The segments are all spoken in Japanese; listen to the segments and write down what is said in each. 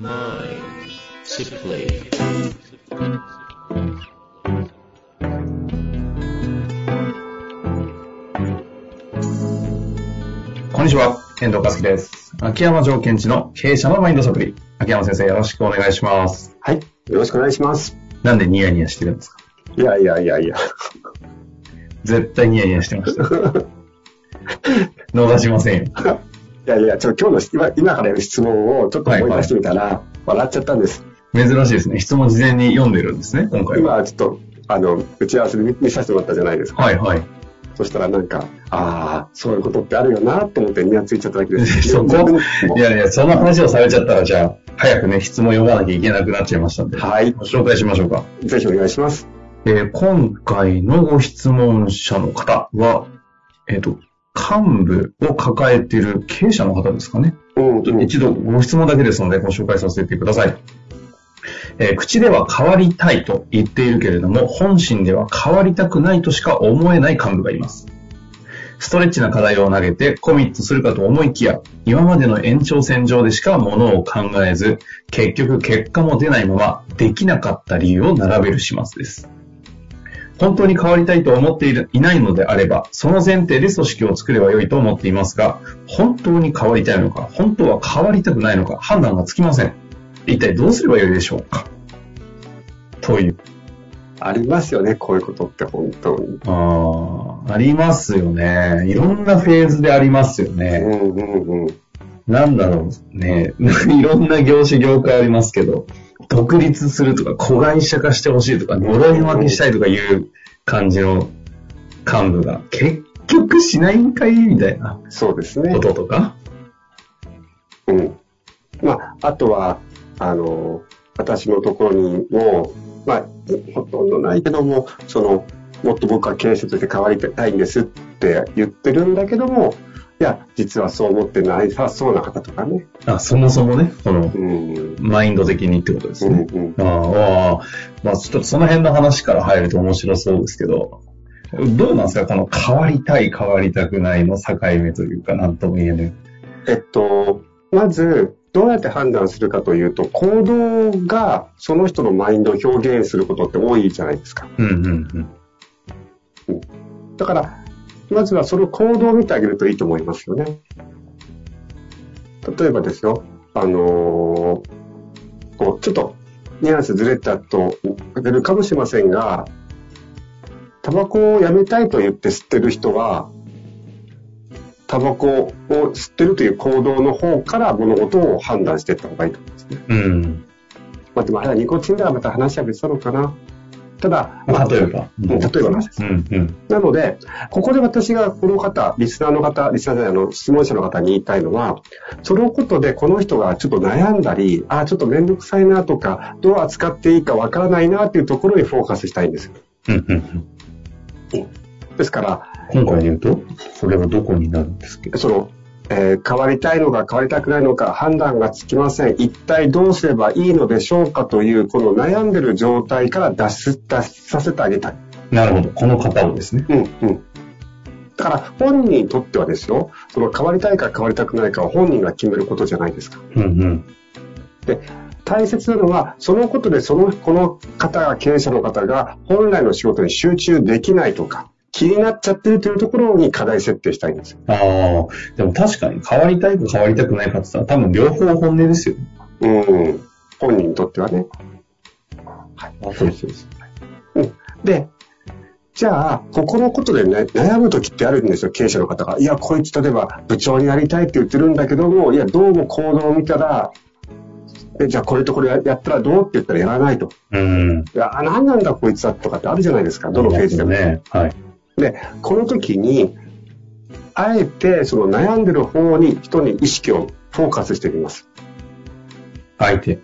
こんにちは、遠藤和樹です。秋山条件地の経営者のマインドサプリ。秋山先生、よろしくお願いします。はい。よろしくお願いします。なんでニヤニヤしてるんですか？いやいやいやいや。絶対ニヤニヤしてました。逃しませんよ。いやいや、ちょっと今日の今今からやる質問をちょっと思い出してみたら、笑っちゃったんです。珍しいですね。質問事前に読んでるんですね、今回は。今ちょっと、あの、打ち合わせで見見させてもらったじゃないですか。はいはい。そしたらなんか、ああ、そういうことってあるよなと思ってニヤついちゃっただけです。そこ？いやいや、その話をされちゃったら、じゃあ、早くね、質問読まなきゃいけなくなっちゃいましたんで。はい。ご紹介しましょうか。ぜひお願いします。えー今回のご質問者の方は、えっ、と、幹部を抱えている経営者の方ですかね。一度ご質問だけですのでご紹介させてください。えー口では変わりたいと言っているけれども、本心では変わりたくないとしか思えない幹部がいます。ストレッチな課題を投げてコミットするかと思いきや、今までの延長線上でしかものを考えず、結局結果も出ないまま、できなかった理由を並べる始末です。本当に変わりたいと思っているいないのであれば、その前提で組織を作ればよいと思っていますが、本当に変わりたいのか、本当は変わりたくないのか、判断がつきません。一体どうすればよいでしょうか？という。ありますよね、こういうことって本当に。あーありますよね。いろんなフェーズでありますようね。んうんうん。なんだろうね。いろんな業種業界ありますけど、独立するとか、子会社化してほしいとか、呪い分けしたいとかいう感じの幹部が、結局しないんかいみたいなそうですねこ。ととか？うん。まあ、あとは、あの、私のところにも、まあ、ほとんどないけども、その、もっと僕は経営者として変わりたいんですって言ってるんだけども、いや、実はそう思ってないさそうな方とかね。あ、そもそもね、この、うん。マインド的にってことですね。うんうん。ああ、ああまあちょっとその辺の話から入ると面白そうですけど、どうなんですか？この変わりたい、変わりたくないの境目というか、なんとも言えない。えっと、まず、どうやって判断するかというと、行動がその人のマインドを表現することって多いじゃないですか。うんうんうん。だから、まずはその行動を見てあげるといいと思いますよね。例えばですよ、あのーこう、ちょっとニュアンスずれたと出るかもしれませんが、タバコをやめたいと言って吸ってる人は、タバコを吸ってるという行動の方から物事を判断していった方がいいと思うんですね。うん。まあ、でもあれはニコチンではまた話は別なのかな。ただ、まあ、例えば。うん例えばですうんうん。なので、ここで私がこの方、リスナーの方、リスナーじゃない、あの、質問者の方に言いたいのは、そのことでこの人がちょっと悩んだり、ああ、ちょっとめんどくさいなとか、どう扱っていいかわからないなっていうところにフォーカスしたいんですよ。うんうんうんですから、今回で言うと、それはどこになるんですけど？その、えー変わりたいのか変わりたくないのか判断がつきません。一体どうすればいいのでしょうかという、この悩んでる状態から脱出、脱出させてあげたい。なるほど。この方をですね。うんうん。だから本人にとってはですよ、その変わりたいか変わりたくないかは本人が決めることじゃないですか。うんうん。大切なのは、そのことでその、この方が、経営者の方が本来の仕事に集中できないとか、気になっちゃってるというところに課題設定したいんですよ。ああ、でも確かに変わりたいか変わりたくないかって言ったら多分両方本音ですよね。うん。本人にとってはね。あそうですそうです。で、じゃあ、ここのことでね、悩む時ってあるんですよ、経営者の方が。いや、こいつ例えば部長になりたいって言ってるんだけども、いや、どうも行動を見たら、えじゃあこれとこれややったらどうって言ったらやらないと。うん。いや、何なんだこいつはとかってあるじゃないですか、どのページでも。ね。はい。で、この時に、あえてその悩んでる方に人に意識をフォーカスしてみます。相手。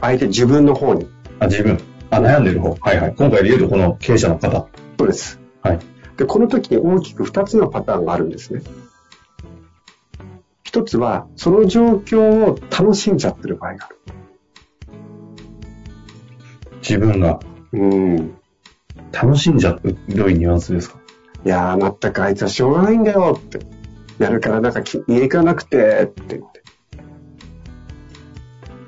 相手自分の方に。あ、自分。あ、悩んでる方。はいはい。今回で言うとこの経営者の方。そうです。はい。で、この時に大きく2つのパターンがあるんですね。一つは、その状況を楽しんじゃってる場合がある。自分がうん。楽しんじゃう。どういうニュアンスですか？いやー、まったくあいつはしょうがないんだよって。やるからなんか気に入らなくてって言って。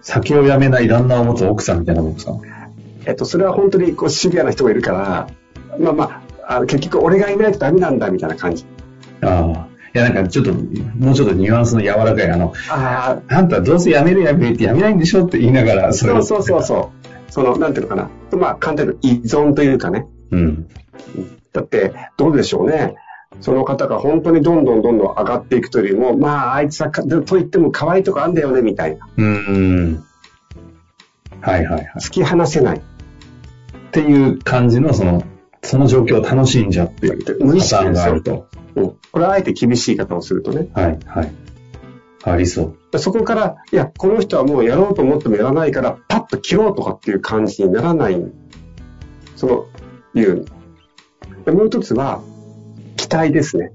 酒をやめない旦那を持つ奥さんみたいなもんですか？えっと、それは本当にこうシビアな人がいるから、まあまあ、あの結局俺がいないとダメなんだみたいな感じ。ああ。いや、なんかちょっと、もうちょっとニュアンスの柔らかい、あの、ああんたどうせやめるやめるってやめないんでしょって言いながら、あ、それを。そうそうそうそう。その、なんていうのかな。まあ、簡単に依存というかね。うん。だって、どうでしょうね。その方が本当にどんどんどんどん上がっていくというよりも、まあ、あいつはか、と言っても可愛いとこあんだよね、みたいな。うーん。はいはいはい。突き放せない。っていう感じの、その、その状況を楽しんじゃってる無意識があると。うん。これはあえて厳しい言い方をするとね。はいはい。ありそう。そこから、いや、この人はもうやろうと思ってもやらないから、パッと切ろうとかっていう感じにならない。その、いう。でもう一つは、期待ですね。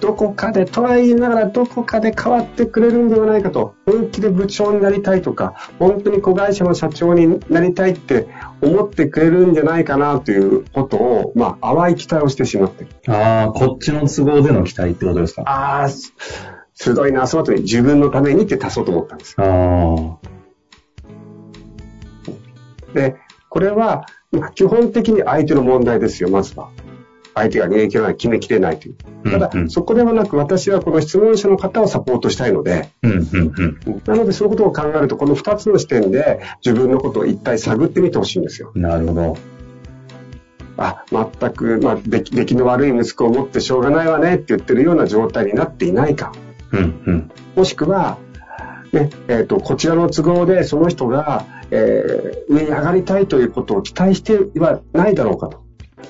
どこかで、とは言いながらどこかで変わってくれるんではないかと、本気で部長になりたいとか、本当に子会社の社長になりたいって思ってくれるんじゃないかなということを、まあ、淡い期待をしてしまってる。ああ、こっちの都合での期待ってことですか？ああ、鋭いな、その後に自分のためにって足そうと思ったんです。ああ。で、これは、まあ基本的に相手の問題ですよ、まずは。相手が逃げ切らない、決めきれないという。ただ、うんうんそこではなく、私はこの質問者の方をサポートしたいので、うん、うん、うん。なので、そういうことを考えると、この2つの視点で自分のことを一体探ってみてほしいんですよ。なるほど。あ、全く、まあ、出来の悪い息子を持ってしょうがないわねって言ってるような状態になっていないか。うん、うん。もしくは、ね、えっ、と、こちらの都合でその人が、えー上に上がりたいということを期待してはないだろうかと。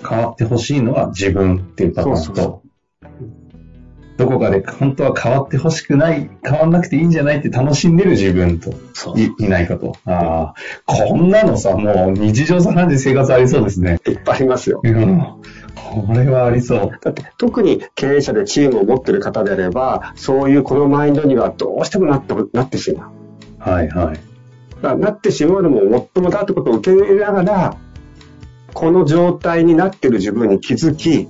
変わってほしいのは自分っていうパターンと、そうそうどこかで本当は変わってほしくない、変わんなくていいんじゃないって楽しんでる自分とそういいないかと。ああ、こんなのさ、もう日常茶飯事生活ありそうですね。いっぱいありますよ。うん。これはありそう。だって特に経営者でチームを持ってる方であれば、そういうこのマインドにはどうしてもなってなってしまう。はいはい。なってしまうのももっともだってことを受け入れながら、この状態になってる自分に気づき、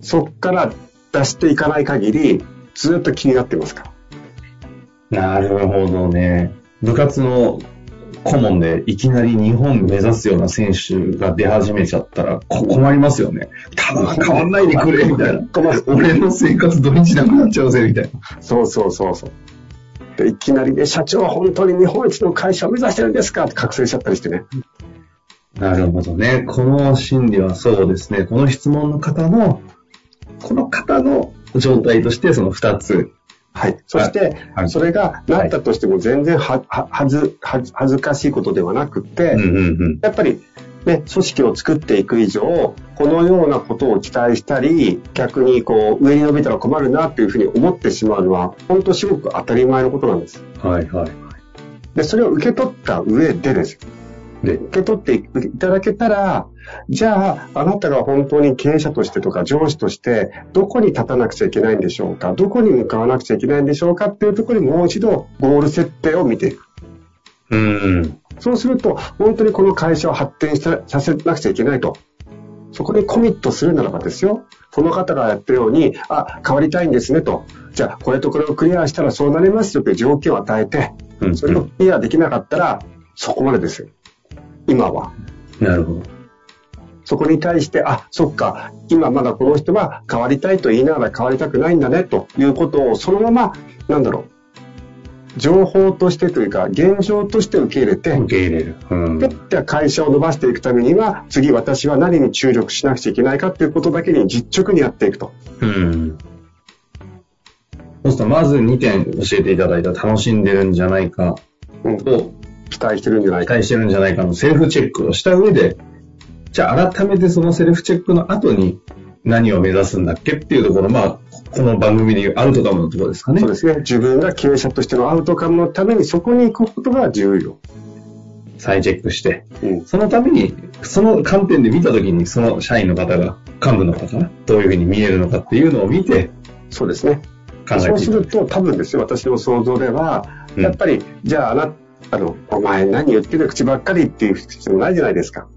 そこから出していかない限り、ずっと気になってますから。なるほどね。部活の顧問でいきなり日本目指すような選手が出始めちゃったらこ困りますよね。ただ変わんないでくれ、みたいな。俺の生活土日なくなっちゃうぜ、みたいな。そうそうそうそう。でいきなりね、社長は本当に日本一の会社を目指してるんですか？って覚醒しちゃったりしてね。なるほどね。この心理はそうですね。この質問の方の、この方の状態としてその二つ。はい。そして、はいそれがなったとしても全然は、は、はず、はず恥ずかしいことではなくって、うんうんうん。やっぱり、ね、組織を作っていく以上、このようなことを期待したり、逆にこう、上に伸びたら困るなっていうふうに思ってしまうのは、本当すごく当たり前のことなんです。はいはい。で、それを受け取った上でです。で、受け取っていただけたら、じゃあ、あなたが本当に経営者としてとか上司として、どこに立たなくちゃいけないんでしょうかどこに向かわなくちゃいけないんでしょうかっていうところにもう一度ゴール設定を見ていく。うんうん。そうすると、本当にこの会社を発展させなくちゃいけないと。そこにコミットするならばですよ。その方がやってるように、あ、変わりたいんですねと。じゃあ、これとこれをクリアしたらそうなりますよという条件を与えて、うんそれをクリアできなかったら、そこまでですよ。今は。なるほど。そこに対して、あ、そっか、今まだこの人は変わりたいと言いながら変わりたくないんだね、ということを、そのまま、なんだろう、情報としてというか、現状として受け入れて、受け入れる。うん。で、会社を伸ばしていくためには、次私は何に注力しなくちゃいけないかっていうことだけに実直にやっていくと。うん。そうすると、まず2点教えていただいた楽しんでるんじゃないかうん、と、期待してるんじゃないか。期待してるんじゃないかのセルフチェックをした上で、じゃあ改めてそのセルフチェックの後に何を目指すんだっけっていうところ、まあ、この番組でいうアウトカムのところですかね。そうですね。自分が経営者としてのアウトカムのためにそこに行くことが重要。再チェックして。うん。そのために、その観点で見たときに、その社員の方が、幹部の方が、どういうふうに見えるのかっていうのを見てそうですね。考えそうていく。すると、多分ですよ、私の想像では、うんやっぱり、じゃあ、あな、あの、お前何言ってる口ばっかりっていう必要ないじゃないですか。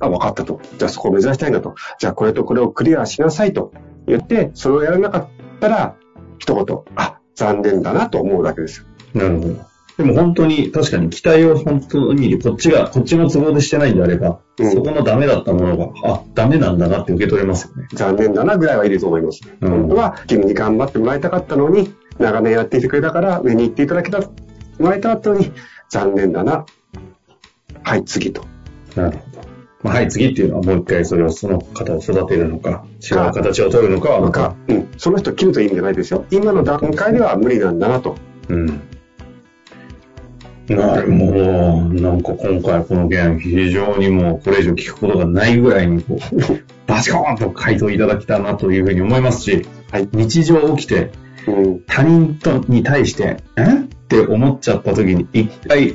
あ、分かったと。じゃあそこを目指したいんだと。じゃあこれとこれをクリアしなさいと言って、それをやらなかったら、一言、あ、残念だなと思うだけですよ。なるほど。でも本当に、確かに期待を本当に、こっちが、こっちの都合でしてないんであれば、うんそこのダメだったものが、あ、ダメなんだなって受け取れますよね。残念だなぐらいはいいと思います。うん本当は君に頑張ってもらいたかったのに、長年やっていてくれたから上に行っていただけた、もらいたかったのに、残念だな。はい、次と。なるほど。まあ、はい、次っていうのはもう一回それを、その方を育てるのか、違う形を取るのかはなんか、うん、その人切るという意味じゃないですよ。今の段階では無理なんだなと。うん。なるもう、なんか今回この件、非常にもうこれ以上聞くことがないぐらいに、こう、バチコーンと回答いただきたなというふうに思いますし、はい日常起きて、うん、他人とに対して、え？って思っちゃった時に、一回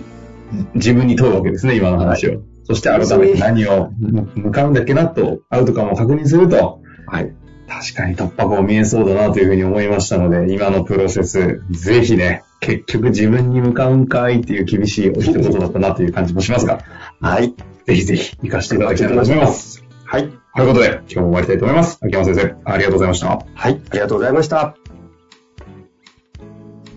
自分に問うわけですね、今の話を。そして改めて何を向かうんだっけなと、アウトカムを確認すると、はい。確かに突破口見えそうだなというふうに思いましたので、今のプロセス、ぜひね、結局自分に向かうんかいっていう厳しいお一言だったなという感じもしますが、はい。ぜひぜひ活かしていただきたいと思います。はい。ということで、今日も終わりたいと思います。秋山先生、ありがとうございました。はい。ありがとうございました。